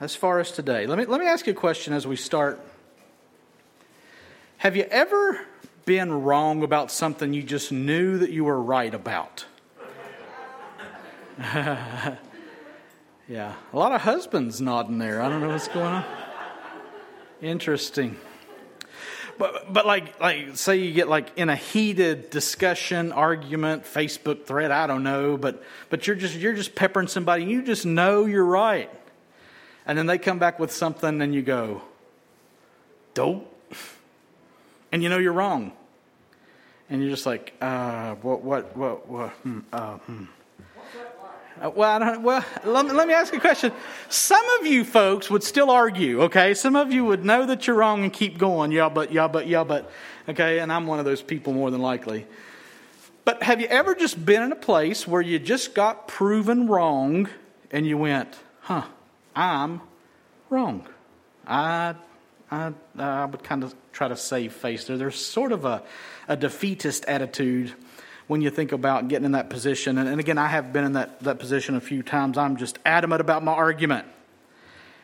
as far as today, let me, let me ask you a question as we start. Have you ever been wrong about something you just knew that you were right about? yeah, a lot of husbands nodding there. I don't know what's going on. Interesting. But, but like like say you get like in a heated discussion, argument, Facebook thread, I don't know, but but you're just you're just peppering somebody, you just know you're right. And then they come back with something and you go, dope. And you know you're wrong. And you're just like, uh, what, what, what, what, hmm, uh, hmm. Well, I well let, me, let me ask you a question. Some of you folks would still argue, okay? Some of you would know that you're wrong and keep going. Yeah, but, yeah, but, yeah, but, okay? And I'm one of those people more than likely. But have you ever just been in a place where you just got proven wrong and you went, huh, I'm wrong? I, I, I would kind of try to save face there. There's sort of a, a defeatist attitude when you think about getting in that position. And, and again, I have been in that, that position a few times. I'm just adamant about my argument.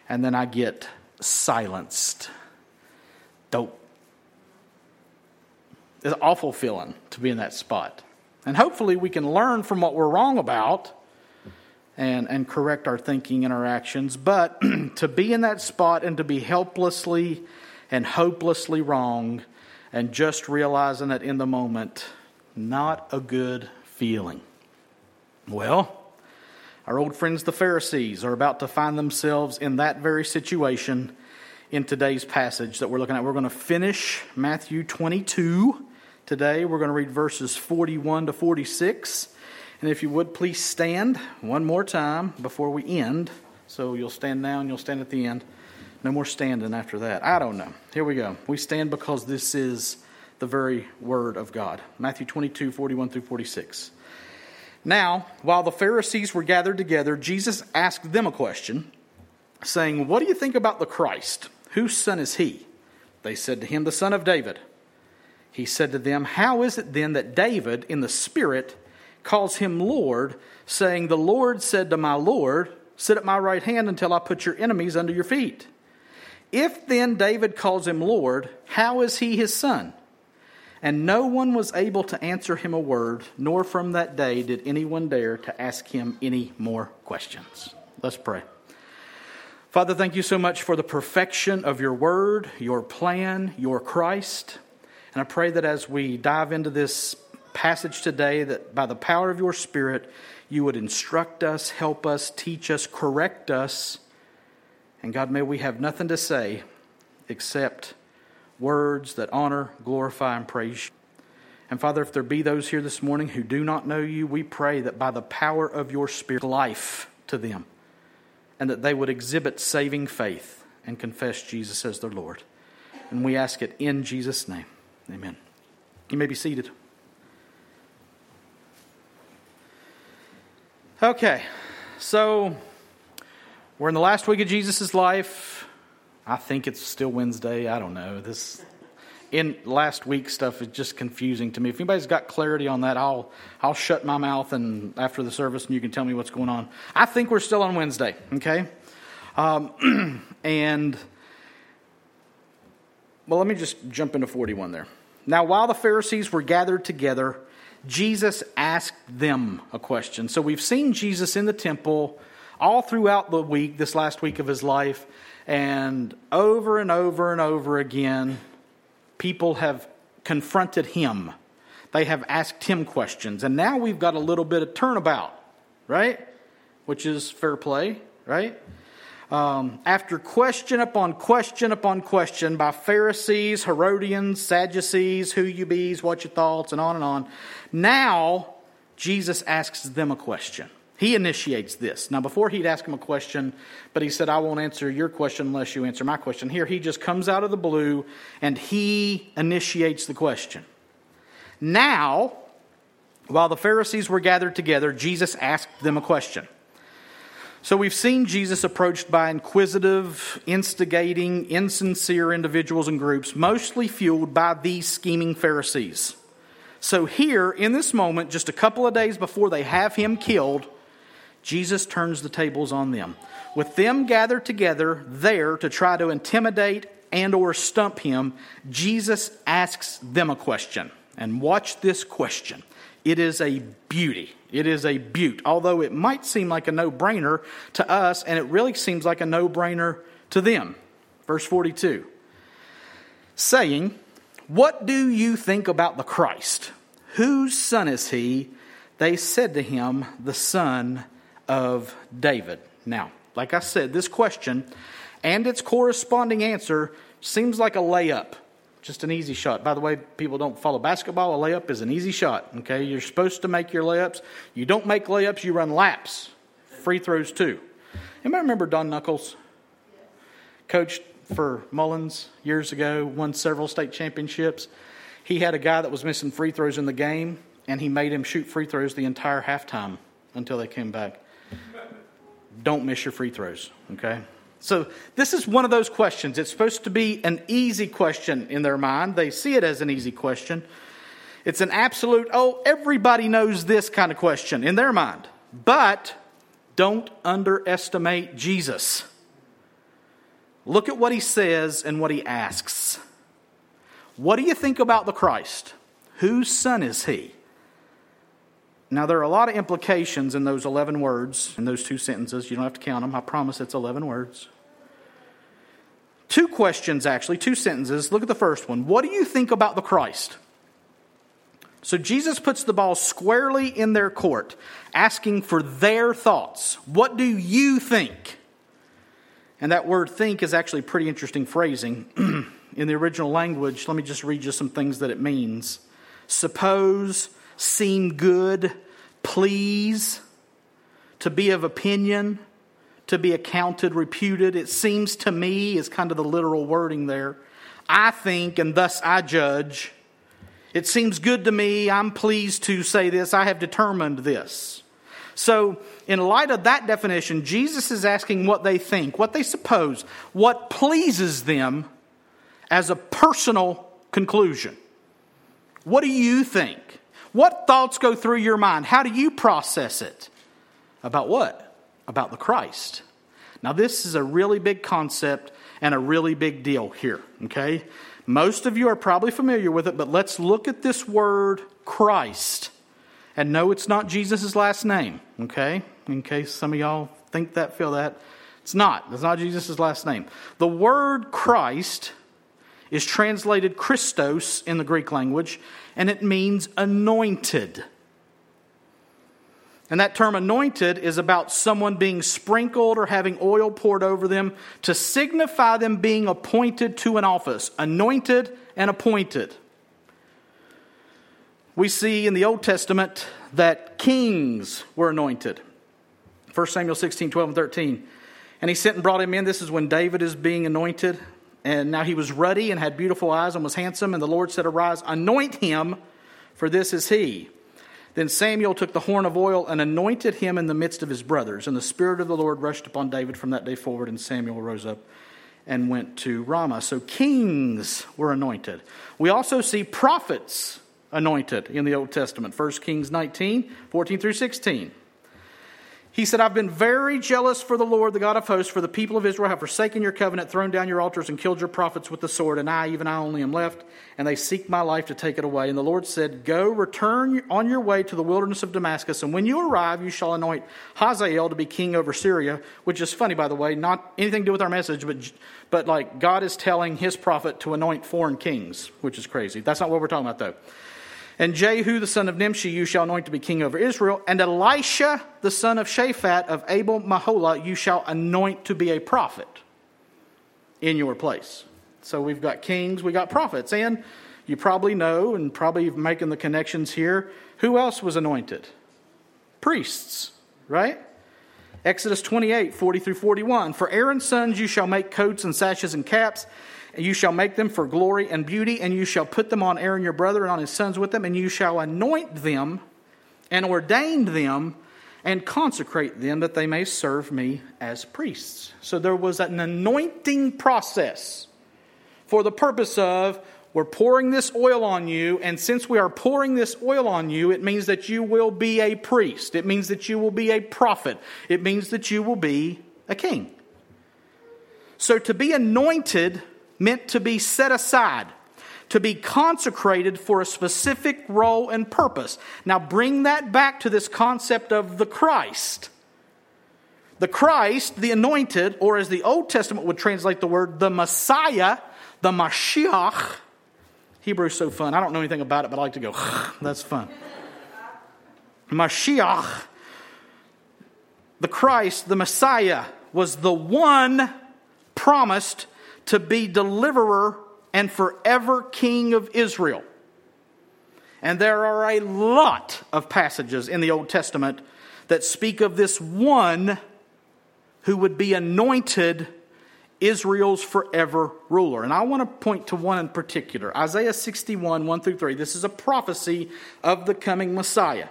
And then I get silenced. Dope. It's an awful feeling to be in that spot. And hopefully we can learn from what we're wrong about and, and correct our thinking and our actions. But to be in that spot and to be helplessly and hopelessly wrong and just realizing it in the moment not a good feeling. Well, our old friends, the Pharisees, are about to find themselves in that very situation in today's passage that we're looking at. We're going to finish Matthew 22 today. We're going to read verses 41 to 46. And if you would please stand one more time before we end. So you'll stand now and you'll stand at the end. No more standing after that. I don't know. Here we go. We stand because this is the very word of God. Matthew 22, 41 through 46. Now, while the Pharisees were gathered together, Jesus asked them a question, saying, What do you think about the Christ? Whose son is he? They said to him, The son of David. He said to them, How is it then that David, in the Spirit, calls him Lord, saying, The Lord said to my Lord, Sit at my right hand until I put your enemies under your feet? If then David calls him Lord, how is he his son? And no one was able to answer him a word, nor from that day did anyone dare to ask him any more questions. Let's pray. Father, thank you so much for the perfection of your word, your plan, your Christ. And I pray that as we dive into this passage today, that by the power of your Spirit, you would instruct us, help us, teach us, correct us. And God, may we have nothing to say except words that honor, glorify, and praise you. And Father, if there be those here this morning who do not know you, we pray that by the power of your Spirit, life to them, and that they would exhibit saving faith and confess Jesus as their Lord. And we ask it in Jesus' name. Amen. You may be seated. Okay, so we're in the last week of Jesus' life. I think it's still Wednesday. I don't know. This in last week stuff is just confusing to me. If anybody's got clarity on that, I'll I'll shut my mouth and after the service, and you can tell me what's going on. I think we're still on Wednesday. Okay, um, and well, let me just jump into forty-one there. Now, while the Pharisees were gathered together, Jesus asked them a question. So we've seen Jesus in the temple all throughout the week, this last week of his life. And over and over and over again, people have confronted him. They have asked him questions. And now we've got a little bit of turnabout, right? Which is fair play, right? Um, after question upon question upon question by Pharisees, Herodians, Sadducees, who you bees, what your thoughts, and on and on, now Jesus asks them a question. He initiates this. Now, before he'd ask him a question, but he said, I won't answer your question unless you answer my question. Here, he just comes out of the blue and he initiates the question. Now, while the Pharisees were gathered together, Jesus asked them a question. So we've seen Jesus approached by inquisitive, instigating, insincere individuals and groups, mostly fueled by these scheming Pharisees. So here, in this moment, just a couple of days before they have him killed, Jesus turns the tables on them. With them gathered together there to try to intimidate and or stump him, Jesus asks them a question. And watch this question. It is a beauty. It is a beaut. Although it might seem like a no-brainer to us and it really seems like a no-brainer to them. Verse 42. Saying, "What do you think about the Christ? Whose son is he?" They said to him, "The son of David." Now, like I said, this question and its corresponding answer seems like a layup, just an easy shot. By the way, people don't follow basketball. A layup is an easy shot, okay? You're supposed to make your layups. You don't make layups, you run laps. Free throws, too. Anybody remember Don Knuckles? Coached for Mullins years ago, won several state championships. He had a guy that was missing free throws in the game, and he made him shoot free throws the entire halftime until they came back don't miss your free throws, okay? So, this is one of those questions. It's supposed to be an easy question in their mind. They see it as an easy question. It's an absolute, oh, everybody knows this kind of question in their mind. But don't underestimate Jesus. Look at what he says and what he asks. What do you think about the Christ? Whose son is he? Now, there are a lot of implications in those 11 words, in those two sentences. You don't have to count them. I promise it's 11 words. Two questions, actually, two sentences. Look at the first one. What do you think about the Christ? So Jesus puts the ball squarely in their court, asking for their thoughts. What do you think? And that word think is actually pretty interesting phrasing. in the original language, let me just read you some things that it means. Suppose, seem good, please, to be of opinion, to be accounted, reputed. It seems to me is kind of the literal wording there. I think, and thus I judge. It seems good to me. I'm pleased to say this. I have determined this. So, in light of that definition, Jesus is asking what they think, what they suppose, what pleases them as a personal conclusion. What do you think? What thoughts go through your mind? How do you process it? About what? About the Christ. Now, this is a really big concept and a really big deal here, okay? Most of you are probably familiar with it, but let's look at this word Christ. And no, it's not Jesus' last name, okay? In case some of y'all think that, feel that. It's not. It's not Jesus' last name. The word Christ is translated Christos in the Greek language, and it means anointed. And that term anointed is about someone being sprinkled or having oil poured over them to signify them being appointed to an office. Anointed and appointed. We see in the Old Testament that kings were anointed. 1 Samuel 16, 12, and 13. And he sent and brought him in. This is when David is being anointed. And now he was ruddy and had beautiful eyes and was handsome. And the Lord said, Arise, anoint him, for this is he. Then Samuel took the horn of oil and anointed him in the midst of his brothers. And the Spirit of the Lord rushed upon David from that day forward. And Samuel rose up and went to Ramah. So kings were anointed. We also see prophets anointed in the Old Testament. 1 Kings 19, 14 through 16. He said, I've been very jealous for the Lord, the God of hosts, for the people of Israel have forsaken your covenant, thrown down your altars, and killed your prophets with the sword, and I, even I only, am left, and they seek my life to take it away. And the Lord said, Go, return on your way to the wilderness of Damascus, and when you arrive, you shall anoint Hazael to be king over Syria, which is funny, by the way, not anything to do with our message, but, but like God is telling his prophet to anoint foreign kings, which is crazy. That's not what we're talking about, though. And Jehu the son of Nimshi you shall anoint to be king over Israel. And Elisha the son of Shaphat of Abel Meholah you shall anoint to be a prophet in your place. So we've got kings, we got prophets. And you probably know, and probably making the connections here, who else was anointed? Priests, right? Exodus 28, 40 through 41. For Aaron's sons you shall make coats and sashes and caps you shall make them for glory and beauty, and you shall put them on Aaron your brother and on his sons with them, and you shall anoint them and ordain them and consecrate them that they may serve me as priests. So there was an anointing process for the purpose of we're pouring this oil on you, and since we are pouring this oil on you, it means that you will be a priest. It means that you will be a prophet. It means that you will be a king. So to be anointed meant to be set aside, to be consecrated for a specific role and purpose. Now bring that back to this concept of the Christ. The Christ, the anointed, or as the Old Testament would translate the word, the Messiah, the Mashiach. Hebrew's so fun. I don't know anything about it, but I like to go, that's fun. Mashiach, the Christ, the Messiah, was the one promised to be deliverer and forever king of Israel. And there are a lot of passages in the Old Testament that speak of this one who would be anointed Israel's forever ruler. And I want to point to one in particular Isaiah 61, 1 through 3. This is a prophecy of the coming Messiah.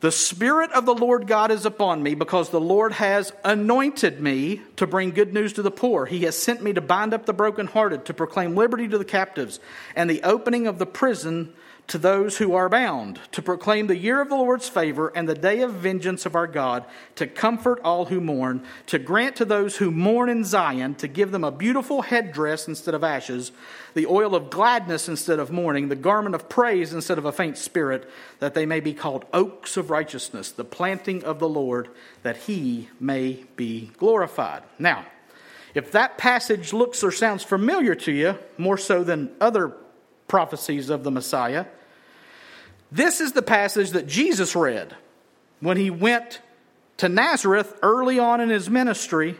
The Spirit of the Lord God is upon me because the Lord has anointed me to bring good news to the poor. He has sent me to bind up the brokenhearted, to proclaim liberty to the captives, and the opening of the prison to those who are bound, to proclaim the year of the Lord's favor and the day of vengeance of our God, to comfort all who mourn, to grant to those who mourn in Zion, to give them a beautiful headdress instead of ashes, the oil of gladness instead of mourning, the garment of praise instead of a faint spirit, that they may be called oaks of righteousness, the planting of the Lord, that he may be glorified. Now, if that passage looks or sounds familiar to you, more so than other prophecies of the Messiah, this is the passage that Jesus read when he went to Nazareth early on in his ministry,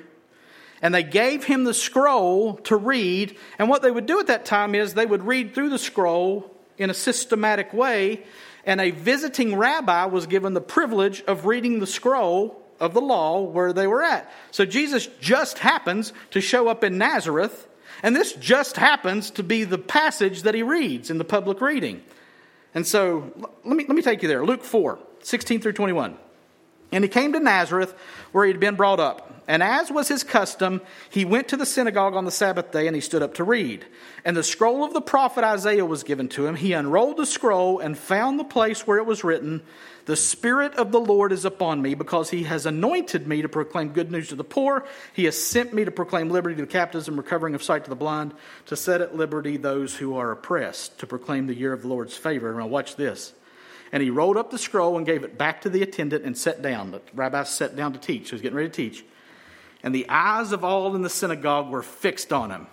and they gave him the scroll to read. And what they would do at that time is they would read through the scroll in a systematic way, and a visiting rabbi was given the privilege of reading the scroll of the law where they were at. So Jesus just happens to show up in Nazareth, and this just happens to be the passage that he reads in the public reading. And so let me, let me take you there. Luke 4, 16 through 21. And he came to Nazareth, where he had been brought up. And as was his custom, he went to the synagogue on the Sabbath day and he stood up to read. And the scroll of the prophet Isaiah was given to him. He unrolled the scroll and found the place where it was written, The Spirit of the Lord is upon me, because he has anointed me to proclaim good news to the poor. He has sent me to proclaim liberty to the captives and recovering of sight to the blind, to set at liberty those who are oppressed, to proclaim the year of the Lord's favor. Now, watch this. And he rolled up the scroll and gave it back to the attendant and sat down. The rabbi sat down to teach. He was getting ready to teach. And the eyes of all in the synagogue were fixed on him.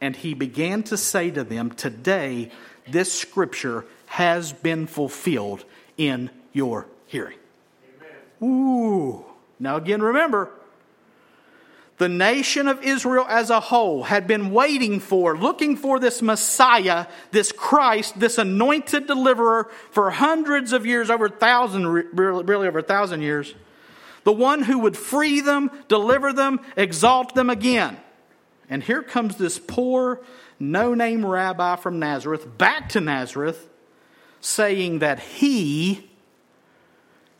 And he began to say to them, Today this scripture has been fulfilled in your hearing. Amen. Ooh. Now, again, remember, the nation of Israel as a whole had been waiting for, looking for this Messiah, this Christ, this anointed deliverer for hundreds of years, over a thousand, really over a thousand years. The one who would free them, deliver them, exalt them again. And here comes this poor, no name rabbi from Nazareth back to Nazareth saying that he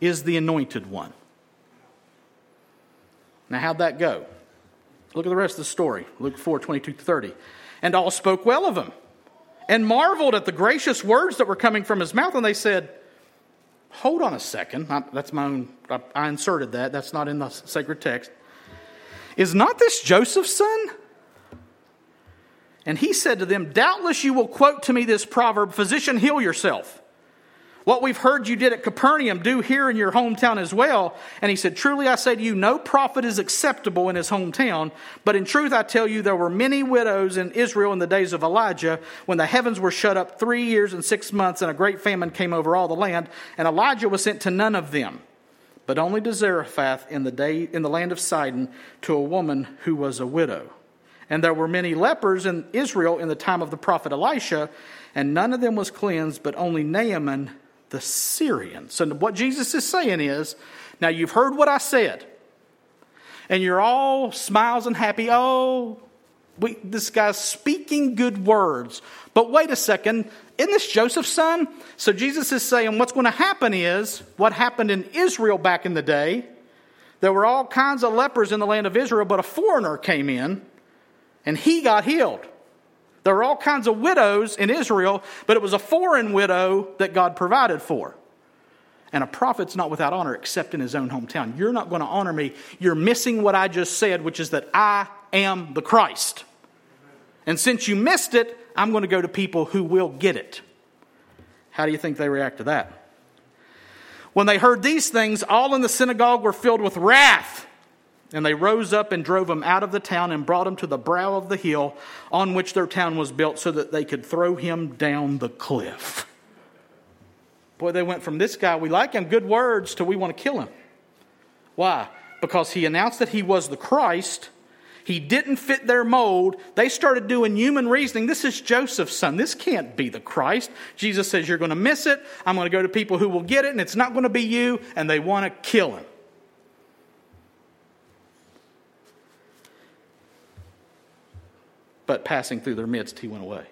is the anointed one. Now, how'd that go? Look at the rest of the story Luke 4 22 30. And all spoke well of him and marveled at the gracious words that were coming from his mouth. And they said, Hold on a second. that's my own, I inserted that. That's not in the sacred text. Is not this Joseph's son? And he said to them, Doubtless you will quote to me this proverb Physician, heal yourself. What we've heard you did at Capernaum, do here in your hometown as well. And he said, Truly I say to you, no prophet is acceptable in his hometown. But in truth I tell you, there were many widows in Israel in the days of Elijah, when the heavens were shut up three years and six months, and a great famine came over all the land. And Elijah was sent to none of them, but only to Zarephath in the, day, in the land of Sidon, to a woman who was a widow. And there were many lepers in Israel in the time of the prophet Elisha, and none of them was cleansed, but only Naaman the Syrians. So, what Jesus is saying is now you've heard what I said, and you're all smiles and happy. Oh, we, this guy's speaking good words. But wait a second, isn't this Joseph's son? So, Jesus is saying what's going to happen is what happened in Israel back in the day. There were all kinds of lepers in the land of Israel, but a foreigner came in and he got healed. There were all kinds of widows in Israel, but it was a foreign widow that God provided for. And a prophet's not without honor except in his own hometown. You're not going to honor me. You're missing what I just said, which is that I am the Christ. And since you missed it, I'm going to go to people who will get it. How do you think they react to that? When they heard these things, all in the synagogue were filled with wrath. And they rose up and drove him out of the town and brought him to the brow of the hill on which their town was built so that they could throw him down the cliff. Boy, they went from this guy, we like him, good words, to we want to kill him. Why? Because he announced that he was the Christ. He didn't fit their mold. They started doing human reasoning. This is Joseph's son. This can't be the Christ. Jesus says, You're going to miss it. I'm going to go to people who will get it, and it's not going to be you. And they want to kill him. But passing through their midst, he went away.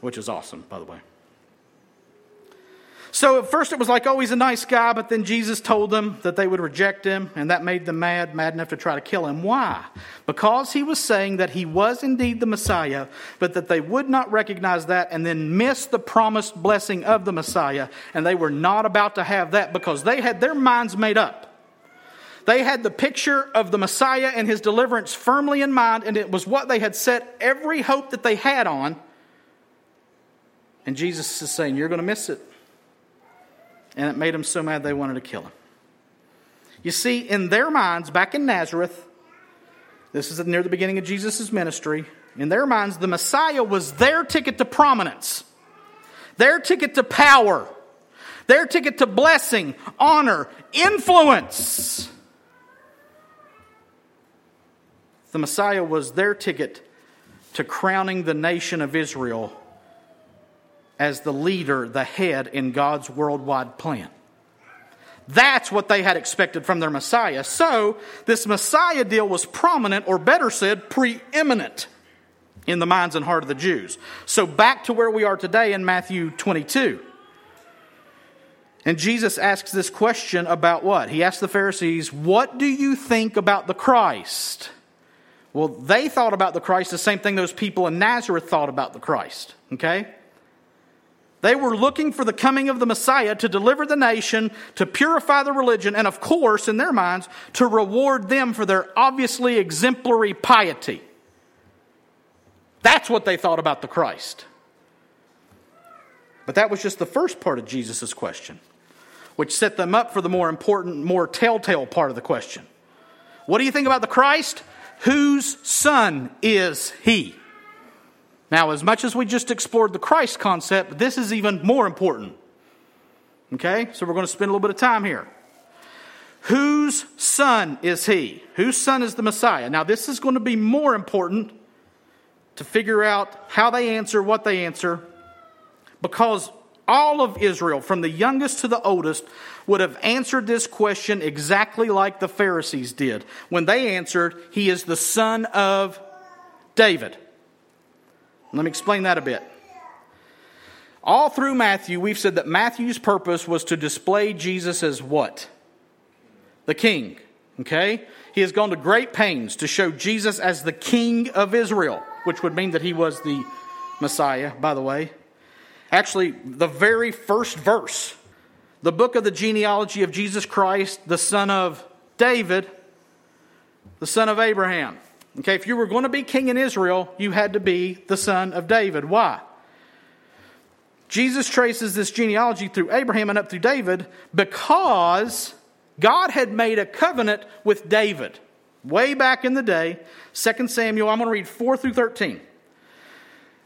Which is awesome, by the way. So at first it was like, oh, he's a nice guy, but then Jesus told them that they would reject him, and that made them mad, mad enough to try to kill him. Why? Because he was saying that he was indeed the Messiah, but that they would not recognize that and then miss the promised blessing of the Messiah, and they were not about to have that because they had their minds made up. They had the picture of the Messiah and his deliverance firmly in mind, and it was what they had set every hope that they had on. And Jesus is saying, You're going to miss it. And it made them so mad they wanted to kill him. You see, in their minds, back in Nazareth, this is near the beginning of Jesus' ministry, in their minds, the Messiah was their ticket to prominence, their ticket to power, their ticket to blessing, honor, influence. The Messiah was their ticket to crowning the nation of Israel as the leader, the head in God's worldwide plan. That's what they had expected from their Messiah. So, this Messiah deal was prominent, or better said, preeminent in the minds and heart of the Jews. So, back to where we are today in Matthew 22. And Jesus asks this question about what? He asks the Pharisees, What do you think about the Christ? Well, they thought about the Christ the same thing those people in Nazareth thought about the Christ. Okay? They were looking for the coming of the Messiah to deliver the nation, to purify the religion, and of course, in their minds, to reward them for their obviously exemplary piety. That's what they thought about the Christ. But that was just the first part of Jesus' question, which set them up for the more important, more telltale part of the question. What do you think about the Christ? Whose son is he? Now, as much as we just explored the Christ concept, this is even more important. Okay? So we're going to spend a little bit of time here. Whose son is he? Whose son is the Messiah? Now, this is going to be more important to figure out how they answer what they answer because all of Israel, from the youngest to the oldest, would have answered this question exactly like the Pharisees did when they answered, He is the son of David. Let me explain that a bit. All through Matthew, we've said that Matthew's purpose was to display Jesus as what? The king. Okay? He has gone to great pains to show Jesus as the king of Israel, which would mean that he was the Messiah, by the way. Actually, the very first verse, the book of the genealogy of Jesus Christ, the son of David, the son of Abraham. Okay, if you were going to be king in Israel, you had to be the son of David. Why? Jesus traces this genealogy through Abraham and up through David because God had made a covenant with David way back in the day. 2 Samuel, I'm going to read 4 through 13.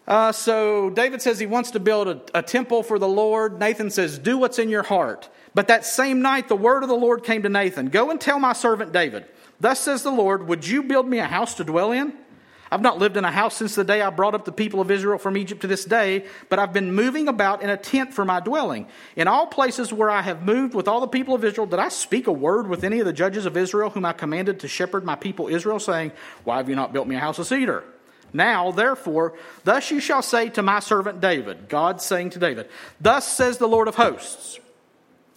Uh, so David says he wants to build a, a temple for the Lord. Nathan says, Do what's in your heart. But that same night, the word of the Lord came to Nathan Go and tell my servant David, Thus says the Lord, Would you build me a house to dwell in? I've not lived in a house since the day I brought up the people of Israel from Egypt to this day, but I've been moving about in a tent for my dwelling. In all places where I have moved with all the people of Israel, did I speak a word with any of the judges of Israel whom I commanded to shepherd my people Israel, saying, Why have you not built me a house of cedar? Now, therefore, thus you shall say to my servant David, God saying to David, Thus says the Lord of hosts,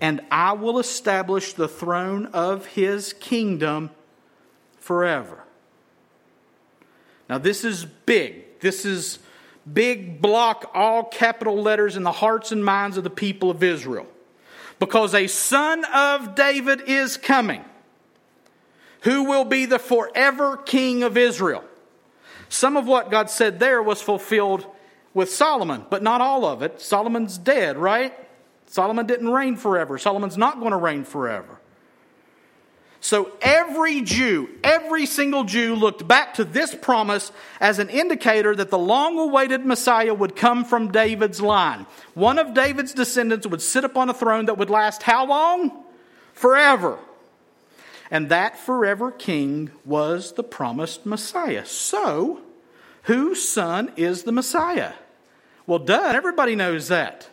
and I will establish the throne of his kingdom forever. Now, this is big. This is big block, all capital letters in the hearts and minds of the people of Israel. Because a son of David is coming who will be the forever king of Israel. Some of what God said there was fulfilled with Solomon, but not all of it. Solomon's dead, right? Solomon didn't reign forever. Solomon's not going to reign forever. So every Jew, every single Jew looked back to this promise as an indicator that the long awaited Messiah would come from David's line. One of David's descendants would sit upon a throne that would last how long? Forever. And that forever king was the promised Messiah. So, whose son is the Messiah? Well, duh, everybody knows that.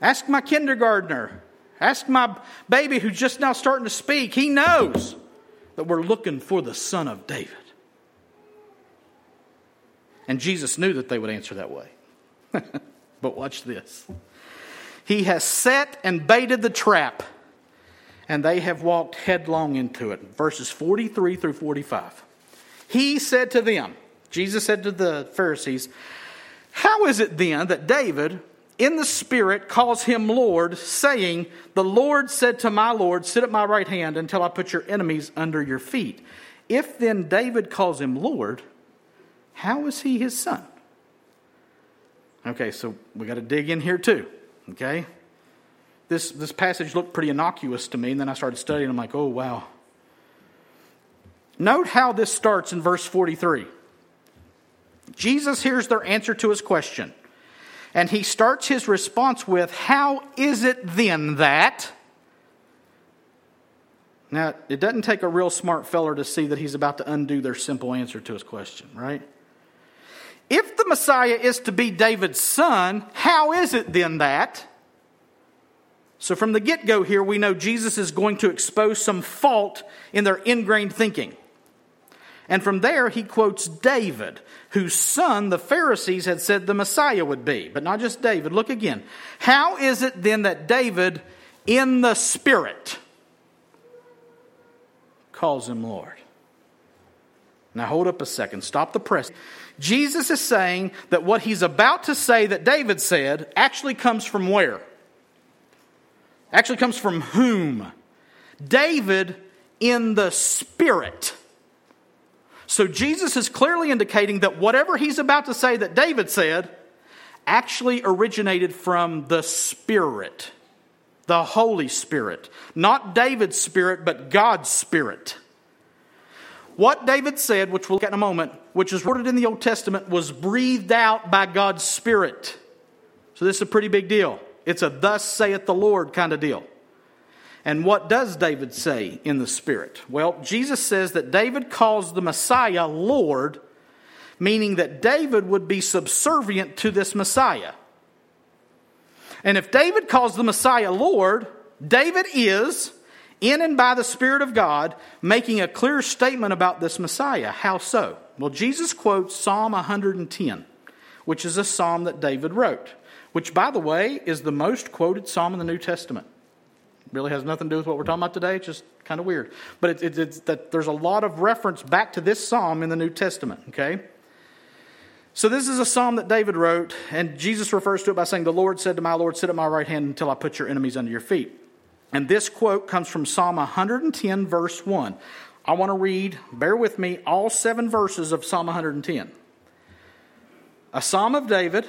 Ask my kindergartner. Ask my baby who's just now starting to speak. He knows that we're looking for the Son of David. And Jesus knew that they would answer that way. but watch this. He has set and baited the trap, and they have walked headlong into it. Verses 43 through 45. He said to them, Jesus said to the Pharisees, How is it then that David, in the Spirit calls him Lord, saying, The Lord said to my Lord, Sit at my right hand until I put your enemies under your feet. If then David calls him Lord, how is he his son? Okay, so we got to dig in here too. Okay? This, this passage looked pretty innocuous to me, and then I started studying. I'm like, oh, wow. Note how this starts in verse 43. Jesus hears their answer to his question. And he starts his response with, How is it then that? Now, it doesn't take a real smart feller to see that he's about to undo their simple answer to his question, right? If the Messiah is to be David's son, how is it then that? So, from the get go here, we know Jesus is going to expose some fault in their ingrained thinking. And from there, he quotes David, whose son the Pharisees had said the Messiah would be. But not just David. Look again. How is it then that David, in the Spirit, calls him Lord? Now hold up a second. Stop the press. Jesus is saying that what he's about to say that David said actually comes from where? Actually comes from whom? David in the Spirit. So Jesus is clearly indicating that whatever he's about to say that David said actually originated from the Spirit, the Holy Spirit. Not David's Spirit, but God's Spirit. What David said, which we'll look at in a moment, which is worded in the Old Testament, was breathed out by God's Spirit. So this is a pretty big deal. It's a thus saith the Lord kind of deal. And what does David say in the Spirit? Well, Jesus says that David calls the Messiah Lord, meaning that David would be subservient to this Messiah. And if David calls the Messiah Lord, David is, in and by the Spirit of God, making a clear statement about this Messiah. How so? Well, Jesus quotes Psalm 110, which is a psalm that David wrote, which, by the way, is the most quoted psalm in the New Testament really has nothing to do with what we're talking about today. It's just kind of weird. But it's, it's, it's that there's a lot of reference back to this psalm in the New Testament, okay? So this is a psalm that David wrote, and Jesus refers to it by saying, The Lord said to my Lord, Sit at my right hand until I put your enemies under your feet. And this quote comes from Psalm 110, verse 1. I want to read, bear with me, all seven verses of Psalm 110. A psalm of David.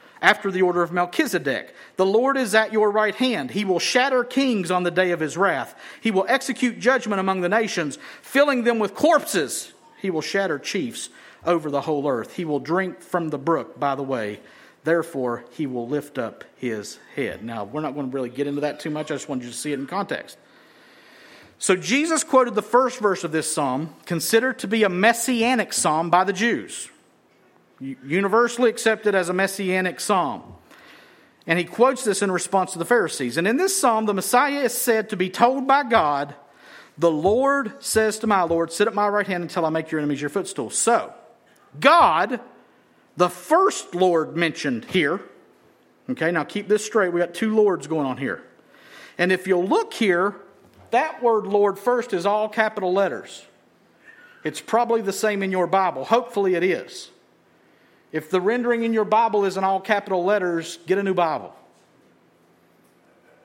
after the order of Melchizedek. The Lord is at your right hand. He will shatter kings on the day of his wrath. He will execute judgment among the nations, filling them with corpses. He will shatter chiefs over the whole earth. He will drink from the brook by the way. Therefore, he will lift up his head. Now, we're not going to really get into that too much. I just wanted you to see it in context. So, Jesus quoted the first verse of this psalm, considered to be a messianic psalm by the Jews, universally accepted as a messianic psalm. And he quotes this in response to the Pharisees. And in this psalm, the Messiah is said to be told by God, The Lord says to my Lord, Sit at my right hand until I make your enemies your footstool. So, God, the first Lord mentioned here. Okay, now keep this straight. We got two Lords going on here. And if you'll look here, that word Lord first is all capital letters. It's probably the same in your Bible. Hopefully it is. If the rendering in your Bible is in all capital letters, get a new Bible.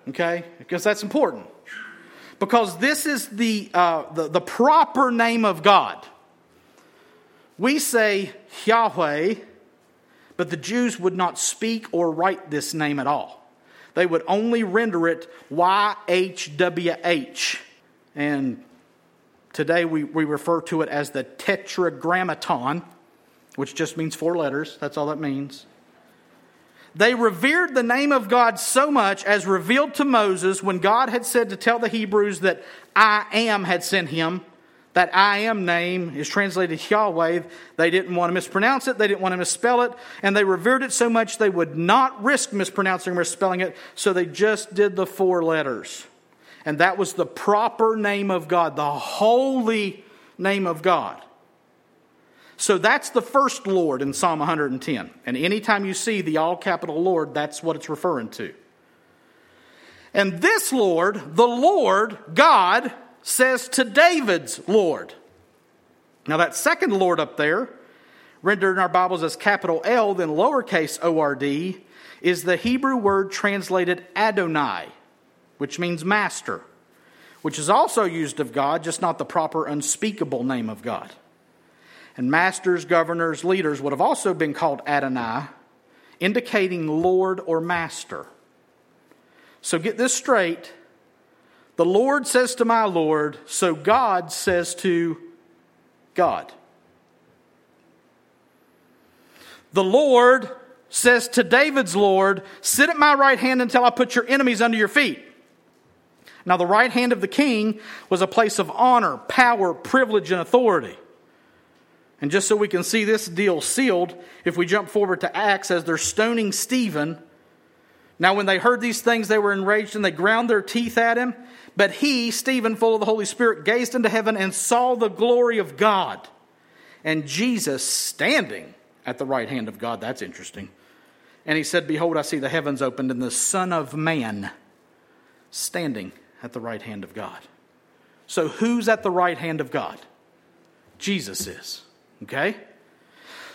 Okay? Because that's important. Because this is the, uh, the, the proper name of God. We say Yahweh, but the Jews would not speak or write this name at all. They would only render it YHWH. And today we, we refer to it as the Tetragrammaton, which just means four letters. That's all that means. They revered the name of God so much as revealed to Moses when God had said to tell the Hebrews that I am had sent him that I am name is translated Yahweh. They didn't want to mispronounce it, they didn't want to misspell it, and they revered it so much they would not risk mispronouncing or misspelling it, so they just did the four letters. And that was the proper name of God, the holy name of God. So that's the first Lord in Psalm 110. And anytime you see the all capital Lord, that's what it's referring to. And this Lord, the Lord, God, says to David's Lord. Now, that second Lord up there, rendered in our Bibles as capital L, then lowercase O R D, is the Hebrew word translated Adonai, which means master, which is also used of God, just not the proper unspeakable name of God. And masters, governors, leaders would have also been called Adonai, indicating Lord or Master. So get this straight the Lord says to my Lord, so God says to God. The Lord says to David's Lord, Sit at my right hand until I put your enemies under your feet. Now, the right hand of the king was a place of honor, power, privilege, and authority. And just so we can see this deal sealed, if we jump forward to Acts as they're stoning Stephen, now when they heard these things, they were enraged and they ground their teeth at him. But he, Stephen, full of the Holy Spirit, gazed into heaven and saw the glory of God and Jesus standing at the right hand of God. That's interesting. And he said, Behold, I see the heavens opened and the Son of Man standing at the right hand of God. So, who's at the right hand of God? Jesus is. Okay?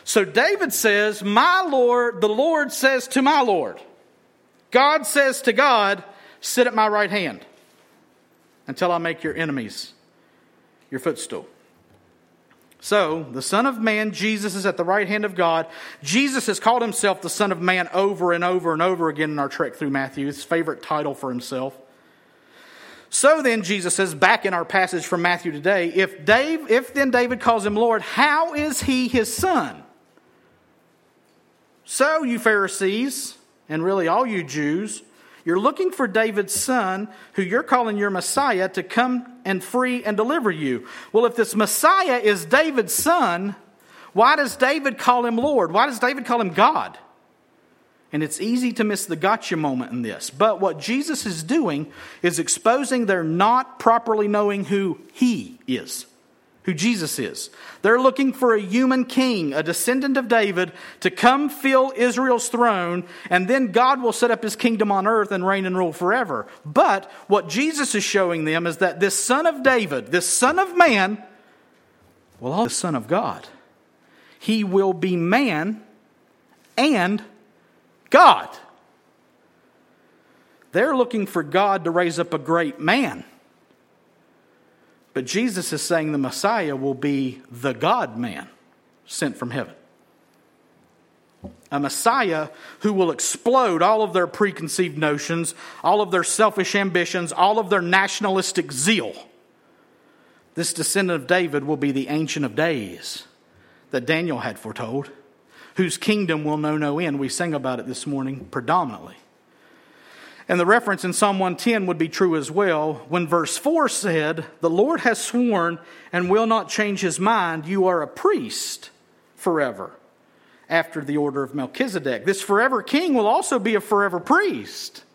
So, David says, My Lord, the Lord says to my Lord, God says to God, Sit at my right hand until I make your enemies your footstool. So, the Son of Man, Jesus, is at the right hand of God. Jesus has called himself the Son of Man over and over and over again in our trek through Matthew, his favorite title for himself. So then, Jesus says back in our passage from Matthew today, if, Dave, if then David calls him Lord, how is he his son? So, you Pharisees, and really all you Jews, you're looking for David's son, who you're calling your Messiah, to come and free and deliver you. Well, if this Messiah is David's son, why does David call him Lord? Why does David call him God? And it's easy to miss the gotcha moment in this. But what Jesus is doing is exposing their not properly knowing who he is. who Jesus is. They're looking for a human king, a descendant of David, to come fill Israel's throne, and then God will set up his kingdom on earth and reign and rule forever. But what Jesus is showing them is that this son of David, this son of man, also the son of God. He will be man and God. They're looking for God to raise up a great man. But Jesus is saying the Messiah will be the God man sent from heaven. A Messiah who will explode all of their preconceived notions, all of their selfish ambitions, all of their nationalistic zeal. This descendant of David will be the Ancient of Days that Daniel had foretold, whose kingdom will know no end. We sang about it this morning predominantly. And the reference in Psalm 110 would be true as well when verse 4 said, The Lord has sworn and will not change his mind. You are a priest forever, after the order of Melchizedek. This forever king will also be a forever priest.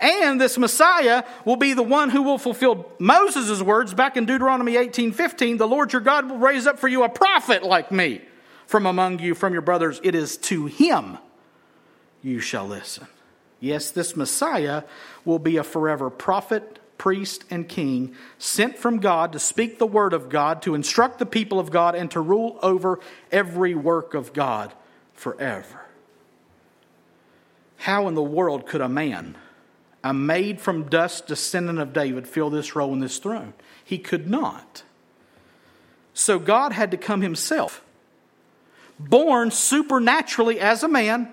And this Messiah will be the one who will fulfill Moses' words back in Deuteronomy 18 15. The Lord your God will raise up for you a prophet like me from among you, from your brothers. It is to him you shall listen. Yes, this Messiah will be a forever prophet, priest, and king, sent from God to speak the word of God, to instruct the people of God, and to rule over every work of God forever. How in the world could a man, a made from dust descendant of David, fill this role in this throne? He could not. So God had to come himself, born supernaturally as a man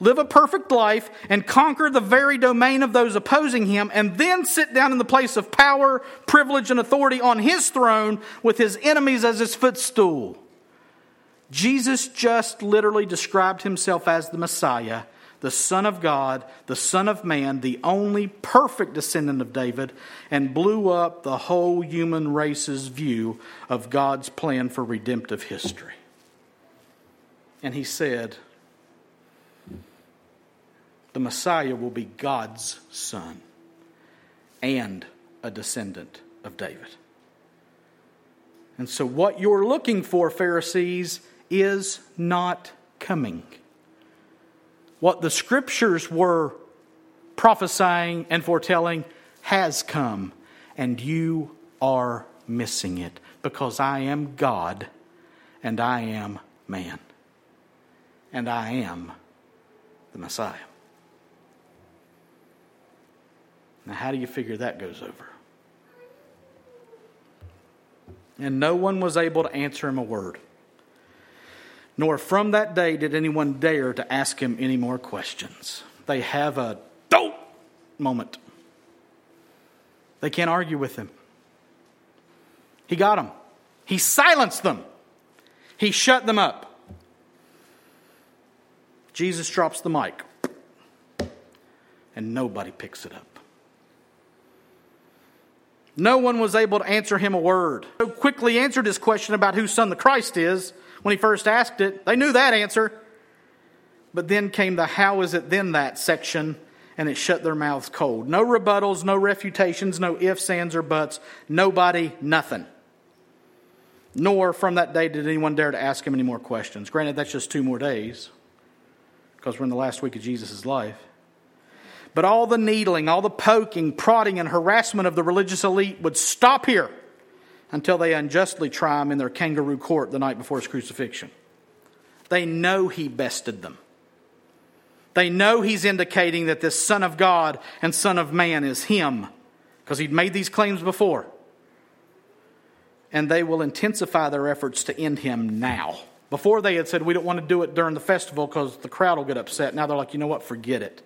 live a perfect life, and conquer the very domain of those opposing him, and then sit down in the place of power, privilege, and authority on his throne with his enemies as his footstool. Jesus just literally described himself as the Messiah, the Son of God, the Son of Man, the only perfect descendant of David, and blew up the whole human race's view of God's plan for redemptive history. And he said, the Messiah will be God's son and a descendant of David. And so, what you're looking for, Pharisees, is not coming. What the scriptures were prophesying and foretelling has come, and you are missing it because I am God and I am man, and I am the Messiah. Now, how do you figure that goes over? And no one was able to answer him a word. Nor from that day did anyone dare to ask him any more questions. They have a dope moment. They can't argue with him. He got them. He silenced them. He shut them up. Jesus drops the mic, and nobody picks it up. No one was able to answer him a word. So quickly answered his question about whose son the Christ is when he first asked it. They knew that answer. But then came the how is it then that section, and it shut their mouths cold. No rebuttals, no refutations, no ifs, ands, or buts. Nobody, nothing. Nor from that day did anyone dare to ask him any more questions. Granted, that's just two more days, because we're in the last week of Jesus' life. But all the needling, all the poking, prodding, and harassment of the religious elite would stop here until they unjustly try him in their kangaroo court the night before his crucifixion. They know he bested them. They know he's indicating that this Son of God and Son of Man is him because he'd made these claims before. And they will intensify their efforts to end him now. Before they had said, We don't want to do it during the festival because the crowd will get upset. Now they're like, You know what? Forget it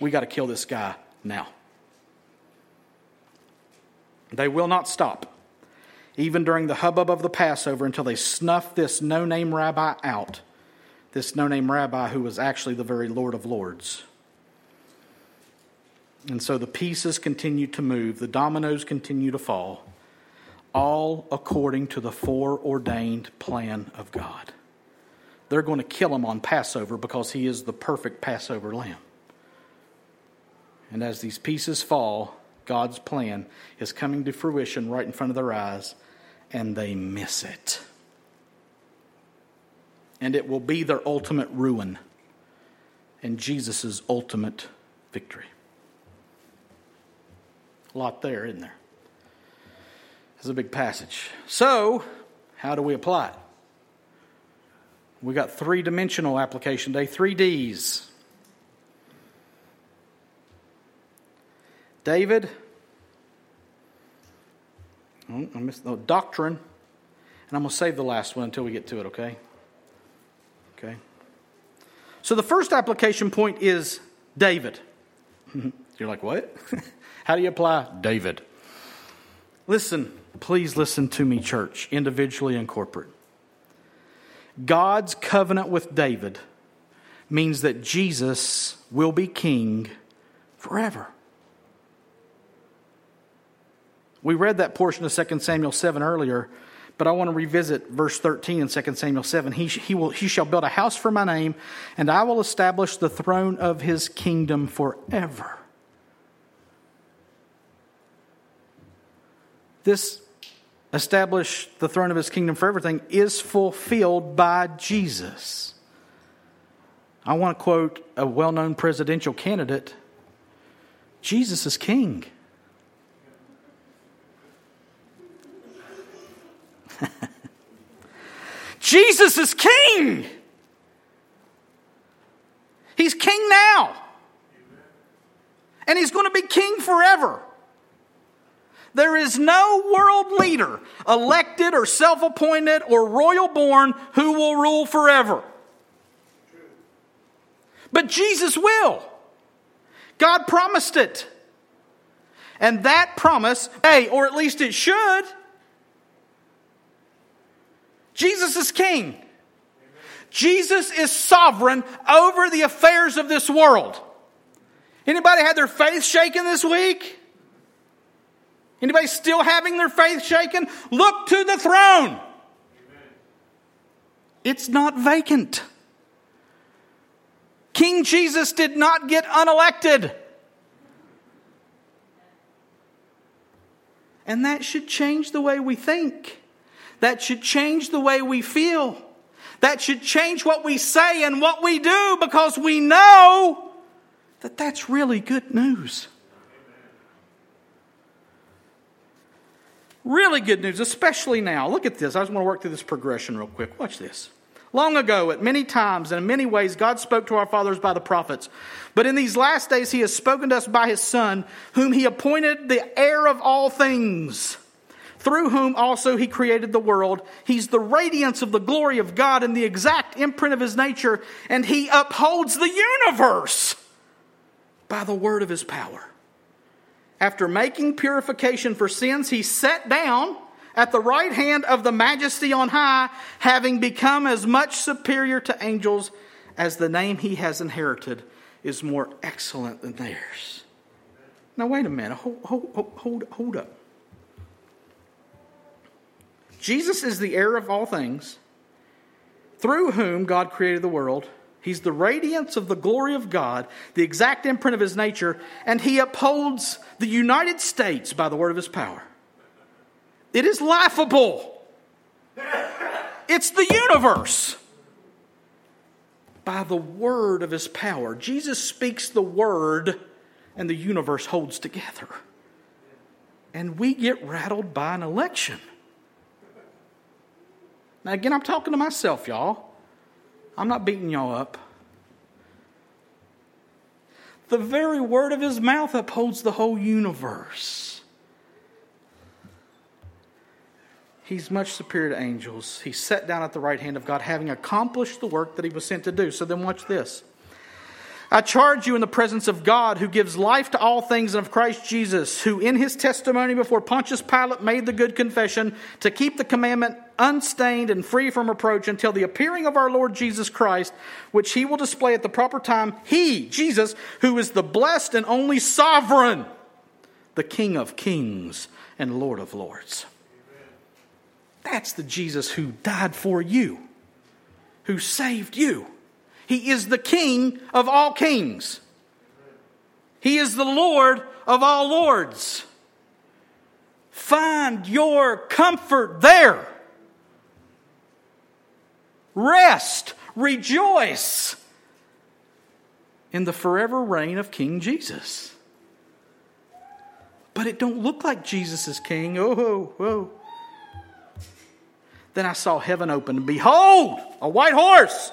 we got to kill this guy now. They will not stop, even during the hubbub of the Passover, until they snuff this no name rabbi out. This no name rabbi who was actually the very Lord of Lords. And so the pieces continue to move, the dominoes continue to fall, all according to the foreordained plan of God. They're going to kill him on Passover because he is the perfect Passover lamb. And as these pieces fall, God's plan is coming to fruition right in front of their eyes, and they miss it. And it will be their ultimate ruin and Jesus' ultimate victory. A lot there, isn't there? It's a big passage. So, how do we apply it? We got three dimensional application day, three D's. David, oh, I missed the doctrine, and I'm going to save the last one until we get to it, okay? Okay. So the first application point is David. You're like, what? How do you apply David? Listen, please listen to me, church, individually and corporate. God's covenant with David means that Jesus will be king forever. We read that portion of 2 Samuel 7 earlier, but I want to revisit verse 13 in 2 Samuel 7. He, he, will, he shall build a house for my name, and I will establish the throne of his kingdom forever. This establish the throne of his kingdom for everything is fulfilled by Jesus. I want to quote a well known presidential candidate Jesus is king. Jesus is king. He's king now. And he's going to be king forever. There is no world leader, elected or self appointed or royal born, who will rule forever. But Jesus will. God promised it. And that promise, hey, or at least it should, Jesus is king. Jesus is sovereign over the affairs of this world. Anybody had their faith shaken this week? Anybody still having their faith shaken? Look to the throne. It's not vacant. King Jesus did not get unelected. And that should change the way we think. That should change the way we feel. That should change what we say and what we do because we know that that's really good news. Really good news, especially now. Look at this. I just want to work through this progression real quick. Watch this. Long ago, at many times and in many ways, God spoke to our fathers by the prophets. But in these last days, He has spoken to us by His Son, whom He appointed the heir of all things, through whom also He created the world. He's the radiance of the glory of God and the exact imprint of His nature, and He upholds the universe by the word of His power. After making purification for sins, he sat down at the right hand of the majesty on high, having become as much superior to angels as the name he has inherited is more excellent than theirs. Now, wait a minute. Hold, hold, hold, hold up. Jesus is the heir of all things, through whom God created the world He's the radiance of the glory of God, the exact imprint of his nature, and he upholds the United States by the word of his power. It is laughable. It's the universe by the word of his power. Jesus speaks the word, and the universe holds together. And we get rattled by an election. Now, again, I'm talking to myself, y'all. I'm not beating y'all up. The very word of his mouth upholds the whole universe. He's much superior to angels. He's sat down at the right hand of God, having accomplished the work that he was sent to do. So then, watch this. I charge you in the presence of God, who gives life to all things, and of Christ Jesus, who in his testimony before Pontius Pilate made the good confession to keep the commandment unstained and free from reproach until the appearing of our Lord Jesus Christ, which he will display at the proper time. He, Jesus, who is the blessed and only sovereign, the King of kings and Lord of lords. That's the Jesus who died for you, who saved you. He is the King of all kings. He is the Lord of all lords. Find your comfort there. Rest, rejoice in the forever reign of King Jesus. But it don't look like Jesus is king. Oh, oh. oh. Then I saw heaven open, and behold, a white horse.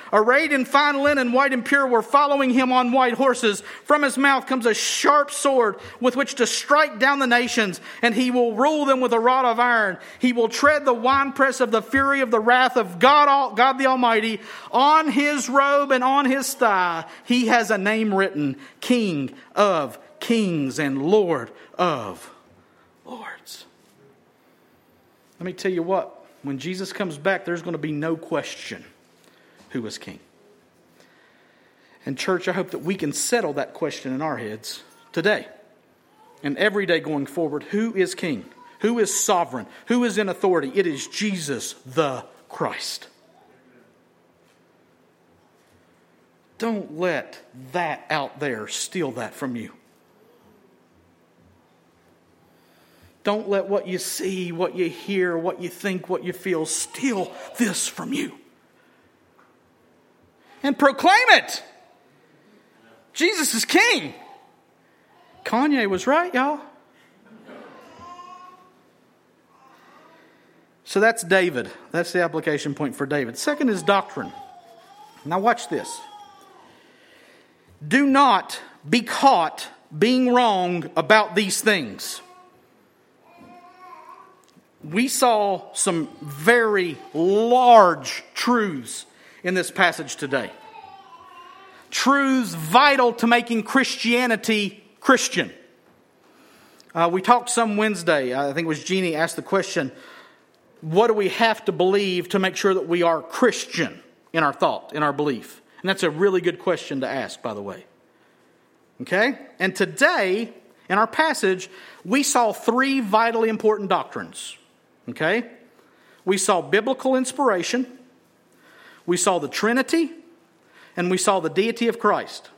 arrayed in fine linen, white and pure, were following him on white horses. From his mouth comes a sharp sword with which to strike down the nations, and he will rule them with a rod of iron. He will tread the winepress of the fury of the wrath of God, God the Almighty. On his robe and on his thigh, he has a name written King of Kings and Lord of Lords. Let me tell you what when Jesus comes back, there's going to be no question who is king. And, church, I hope that we can settle that question in our heads today and every day going forward. Who is king? Who is sovereign? Who is in authority? It is Jesus the Christ. Don't let that out there steal that from you. Don't let what you see, what you hear, what you think, what you feel steal this from you. And proclaim it. Jesus is king. Kanye was right, y'all. So that's David. That's the application point for David. Second is doctrine. Now, watch this. Do not be caught being wrong about these things we saw some very large truths in this passage today. Truths vital to making Christianity Christian. Uh, we talked some Wednesday, I think it was Jeannie asked the question what do we have to believe to make sure that we are Christian in our thought, in our belief? And that's a really good question to ask, by the way. Okay? And today, in our passage, we saw three vitally important doctrines Okay? We saw biblical inspiration, we saw the Trinity, and we saw the deity of Christ.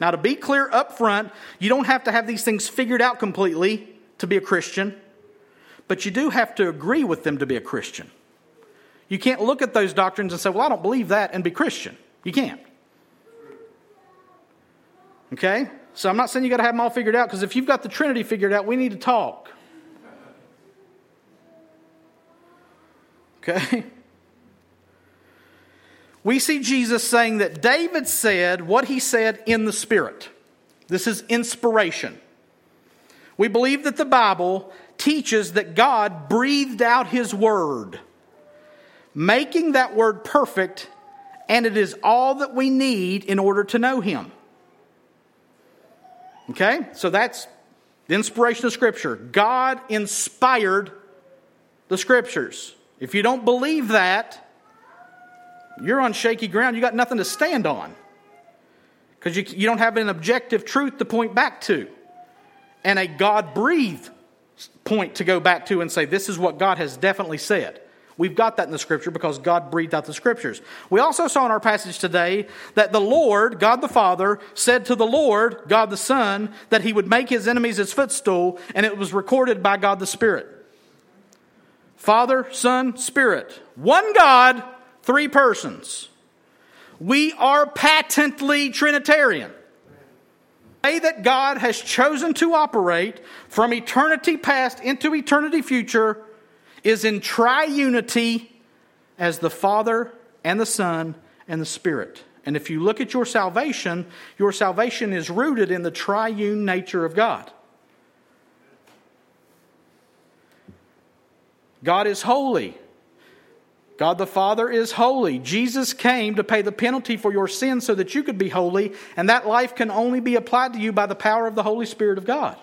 Now, to be clear up front, you don't have to have these things figured out completely to be a Christian, but you do have to agree with them to be a Christian. You can't look at those doctrines and say, Well, I don't believe that, and be Christian. You can't. Okay? So I'm not saying you got to have them all figured out, because if you've got the Trinity figured out, we need to talk. Okay? We see Jesus saying that David said what he said in the Spirit. This is inspiration. We believe that the Bible teaches that God breathed out his word, making that word perfect, and it is all that we need in order to know him. Okay? So that's the inspiration of Scripture. God inspired the Scriptures. If you don't believe that, you're on shaky ground. You got nothing to stand on because you, you don't have an objective truth to point back to and a God breathed point to go back to and say, this is what God has definitely said. We've got that in the scripture because God breathed out the scriptures. We also saw in our passage today that the Lord, God the Father, said to the Lord, God the Son, that he would make his enemies his footstool, and it was recorded by God the Spirit. Father, Son, Spirit. One God, three persons. We are patently Trinitarian. The way that God has chosen to operate from eternity past into eternity future is in triunity as the Father and the Son and the Spirit. And if you look at your salvation, your salvation is rooted in the triune nature of God. God is holy. God the Father is holy. Jesus came to pay the penalty for your sins so that you could be holy, and that life can only be applied to you by the power of the Holy Spirit of God.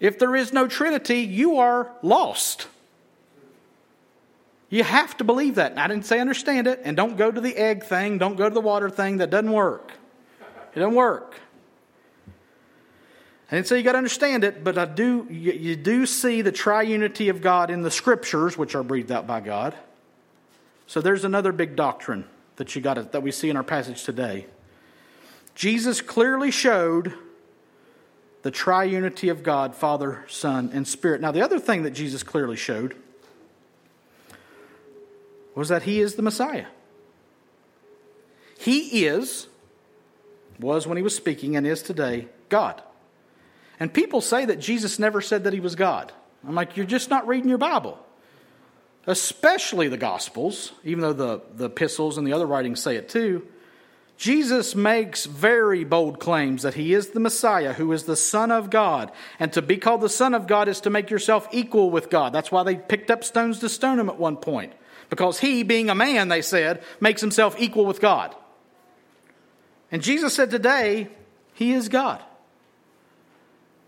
If there is no Trinity, you are lost. You have to believe that. And I didn't say understand it, and don't go to the egg thing, don't go to the water thing. That doesn't work. It doesn't work. And so you got to understand it, but I do you, you do see the triunity of God in the scriptures, which are breathed out by God. So there's another big doctrine that you got that we see in our passage today. Jesus clearly showed the triunity of God, Father, Son, and Spirit. Now, the other thing that Jesus clearly showed was that he is the Messiah. He is, was when he was speaking, and is today, God. And people say that Jesus never said that he was God. I'm like, you're just not reading your Bible. Especially the Gospels, even though the, the epistles and the other writings say it too. Jesus makes very bold claims that he is the Messiah, who is the Son of God. And to be called the Son of God is to make yourself equal with God. That's why they picked up stones to stone him at one point. Because he, being a man, they said, makes himself equal with God. And Jesus said today, he is God.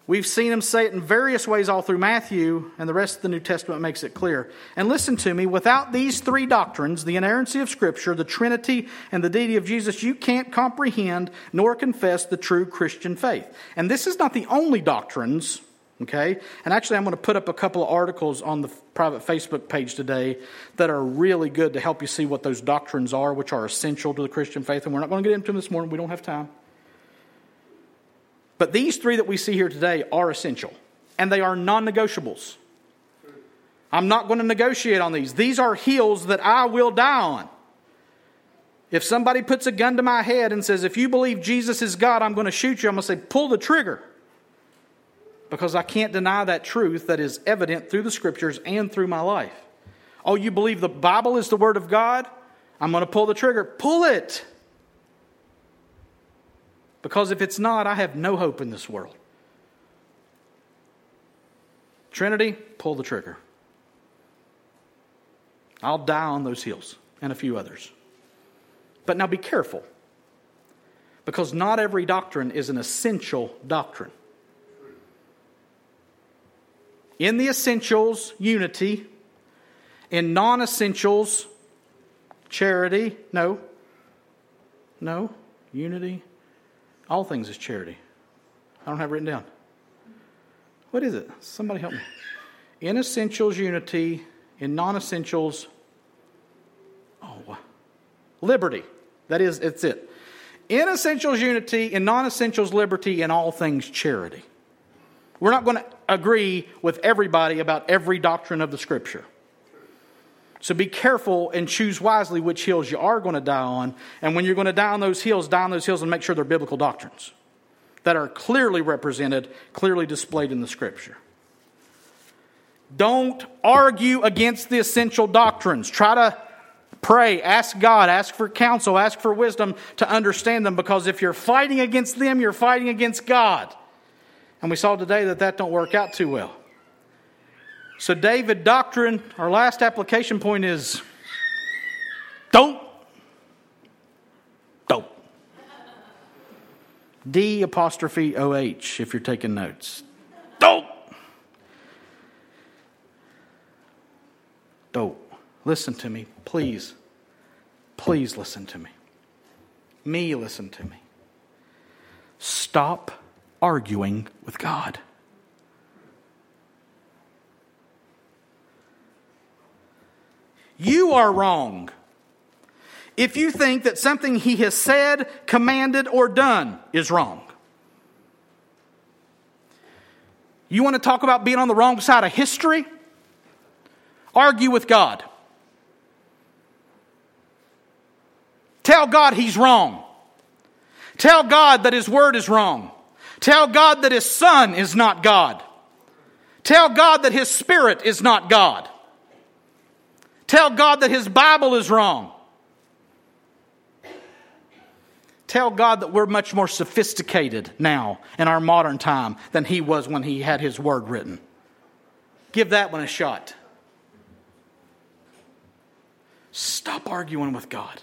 We've seen him say it in various ways all through Matthew, and the rest of the New Testament makes it clear. And listen to me, without these three doctrines, the inerrancy of Scripture, the Trinity, and the deity of Jesus, you can't comprehend nor confess the true Christian faith. And this is not the only doctrines, okay? And actually, I'm going to put up a couple of articles on the private Facebook page today that are really good to help you see what those doctrines are, which are essential to the Christian faith. And we're not going to get into them this morning, we don't have time. But these three that we see here today are essential, and they are non negotiables. I'm not going to negotiate on these. These are hills that I will die on. If somebody puts a gun to my head and says, If you believe Jesus is God, I'm going to shoot you, I'm going to say, Pull the trigger. Because I can't deny that truth that is evident through the scriptures and through my life. Oh, you believe the Bible is the Word of God? I'm going to pull the trigger. Pull it. Because if it's not, I have no hope in this world. Trinity, pull the trigger. I'll die on those hills and a few others. But now be careful, because not every doctrine is an essential doctrine. In the essentials, unity. In non essentials, charity. No. No. Unity. All things is charity. I don't have written down. What is it? Somebody help me. In essentials, unity. In non essentials, oh, liberty. That is, it's it. In essentials, unity. In non essentials, liberty. In all things, charity. We're not going to agree with everybody about every doctrine of the Scripture. So be careful and choose wisely which hills you are going to die on. And when you're going to die on those hills, die on those hills and make sure they're biblical doctrines that are clearly represented, clearly displayed in the Scripture. Don't argue against the essential doctrines. Try to pray, ask God, ask for counsel, ask for wisdom to understand them because if you're fighting against them, you're fighting against God. And we saw today that that don't work out too well. So, David doctrine, our last application point is don't. Don't. D apostrophe OH if you're taking notes. Don't. Don't. Listen to me, please. Please listen to me. Me, listen to me. Stop arguing with God. You are wrong if you think that something he has said, commanded, or done is wrong. You want to talk about being on the wrong side of history? Argue with God. Tell God he's wrong. Tell God that his word is wrong. Tell God that his son is not God. Tell God that his spirit is not God. Tell God that His Bible is wrong. Tell God that we're much more sophisticated now in our modern time than He was when He had His Word written. Give that one a shot. Stop arguing with God.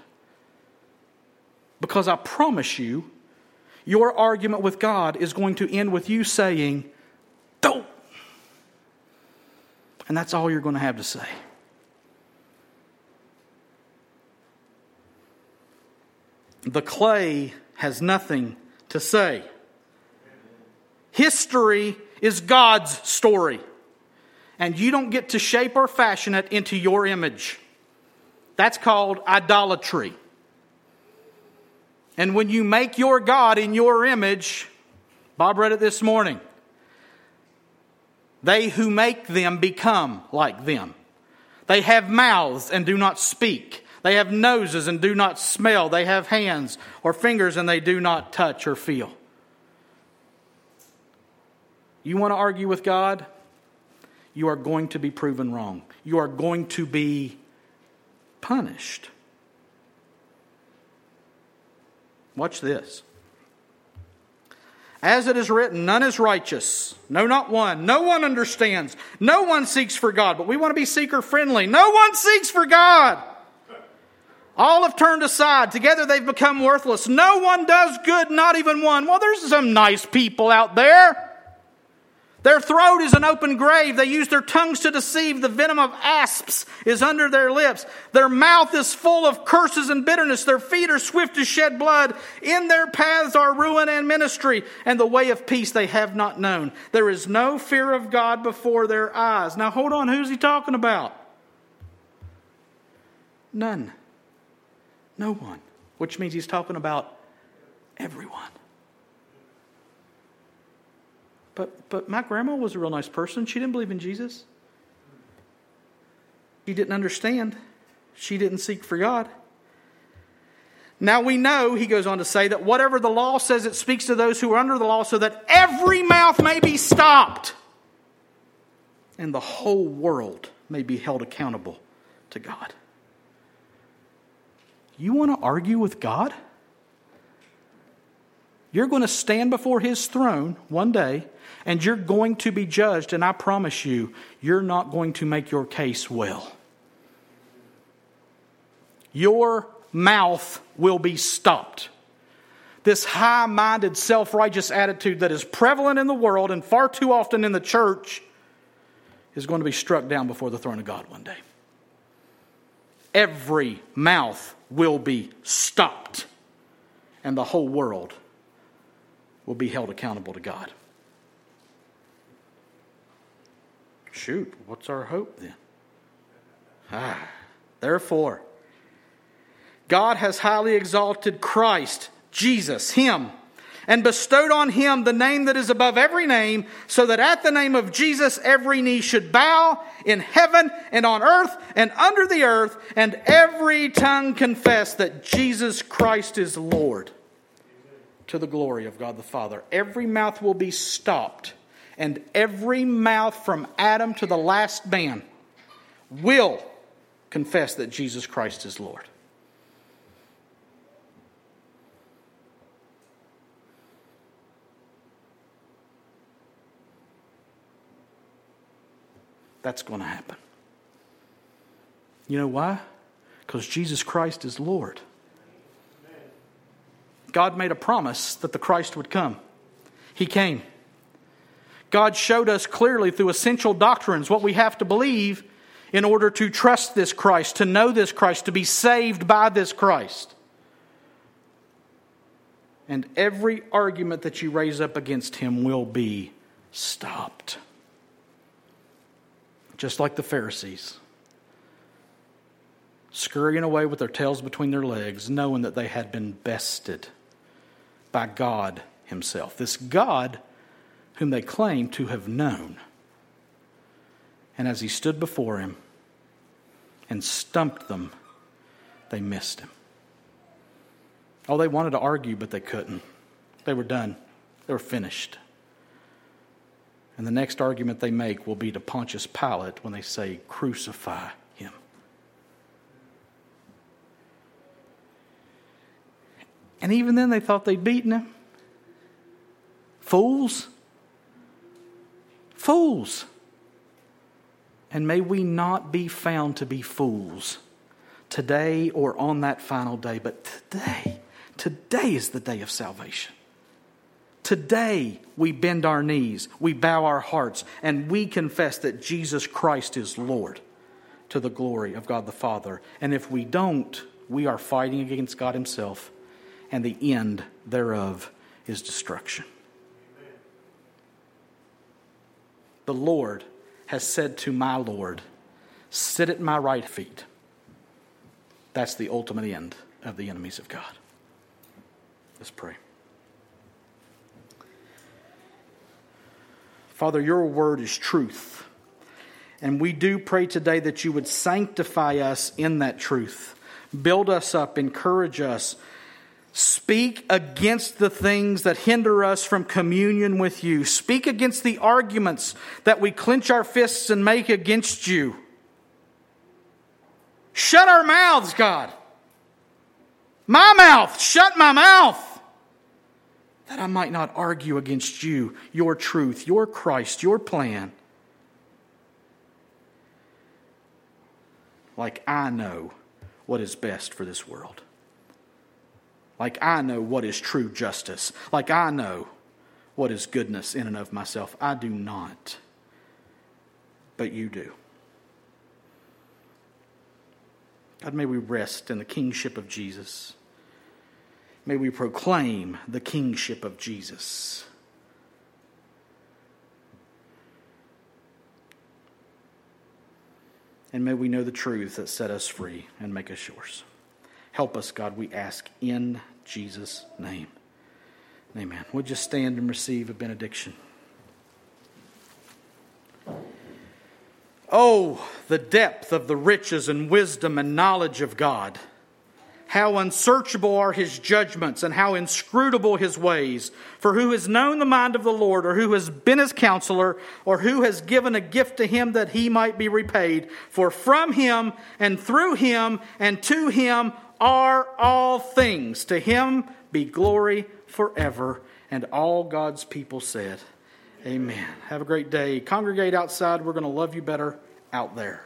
Because I promise you, your argument with God is going to end with you saying, Don't. And that's all you're going to have to say. The clay has nothing to say. History is God's story. And you don't get to shape or fashion it into your image. That's called idolatry. And when you make your God in your image, Bob read it this morning, they who make them become like them. They have mouths and do not speak. They have noses and do not smell. They have hands or fingers and they do not touch or feel. You want to argue with God? You are going to be proven wrong. You are going to be punished. Watch this. As it is written, none is righteous. No, not one. No one understands. No one seeks for God. But we want to be seeker friendly. No one seeks for God. All have turned aside. Together they've become worthless. No one does good, not even one. Well, there's some nice people out there. Their throat is an open grave. They use their tongues to deceive. The venom of asps is under their lips. Their mouth is full of curses and bitterness. Their feet are swift to shed blood. In their paths are ruin and ministry, and the way of peace they have not known. There is no fear of God before their eyes. Now hold on, who's he talking about? None. No one. Which means he's talking about everyone. But, but my grandma was a real nice person. She didn't believe in Jesus. She didn't understand. She didn't seek for God. Now we know, he goes on to say, that whatever the law says, it speaks to those who are under the law so that every mouth may be stopped and the whole world may be held accountable to God. You want to argue with God? You're going to stand before his throne one day and you're going to be judged, and I promise you, you're not going to make your case well. Your mouth will be stopped. This high minded, self righteous attitude that is prevalent in the world and far too often in the church is going to be struck down before the throne of God one day. Every mouth will be stopped, and the whole world will be held accountable to God. Shoot, what's our hope then? Ah, therefore, God has highly exalted Christ, Jesus, Him, and bestowed on Him the name that is above every name, so that at the name of Jesus every knee should bow in heaven and on earth and under the earth, and every tongue confess that Jesus Christ is Lord to the glory of God the Father. Every mouth will be stopped and every mouth from Adam to the last man will confess that Jesus Christ is Lord. That's going to happen. You know why? Because Jesus Christ is Lord. God made a promise that the Christ would come. He came. God showed us clearly through essential doctrines what we have to believe in order to trust this Christ, to know this Christ, to be saved by this Christ. And every argument that you raise up against him will be stopped. Just like the Pharisees, scurrying away with their tails between their legs, knowing that they had been bested by God Himself. This God whom they claimed to have known. And as he stood before him and stumped them, they missed him. Oh, they wanted to argue, but they couldn't. They were done, they were finished. And the next argument they make will be to Pontius Pilate when they say, Crucify him. And even then, they thought they'd beaten him. Fools. Fools. And may we not be found to be fools today or on that final day, but today, today is the day of salvation. Today, we bend our knees, we bow our hearts, and we confess that Jesus Christ is Lord to the glory of God the Father. And if we don't, we are fighting against God Himself, and the end thereof is destruction. the Lord has said to my Lord, Sit at my right feet. That's the ultimate end of the enemies of God. Let's pray. Father, your word is truth. And we do pray today that you would sanctify us in that truth, build us up, encourage us Speak against the things that hinder us from communion with you. Speak against the arguments that we clench our fists and make against you. Shut our mouths, God. My mouth, shut my mouth. That I might not argue against you, your truth, your Christ, your plan. Like I know what is best for this world. Like I know what is true justice. Like I know what is goodness in and of myself. I do not. But you do. God, may we rest in the kingship of Jesus. May we proclaim the kingship of Jesus. And may we know the truth that set us free and make us yours. Help us, God, we ask in Jesus' name. Amen. We'll just stand and receive a benediction. Oh, the depth of the riches and wisdom and knowledge of God. How unsearchable are his judgments and how inscrutable his ways. For who has known the mind of the Lord, or who has been his counselor, or who has given a gift to him that he might be repaid? For from him and through him and to him are all things. To him be glory forever. And all God's people said, Amen. Have a great day. Congregate outside. We're going to love you better out there.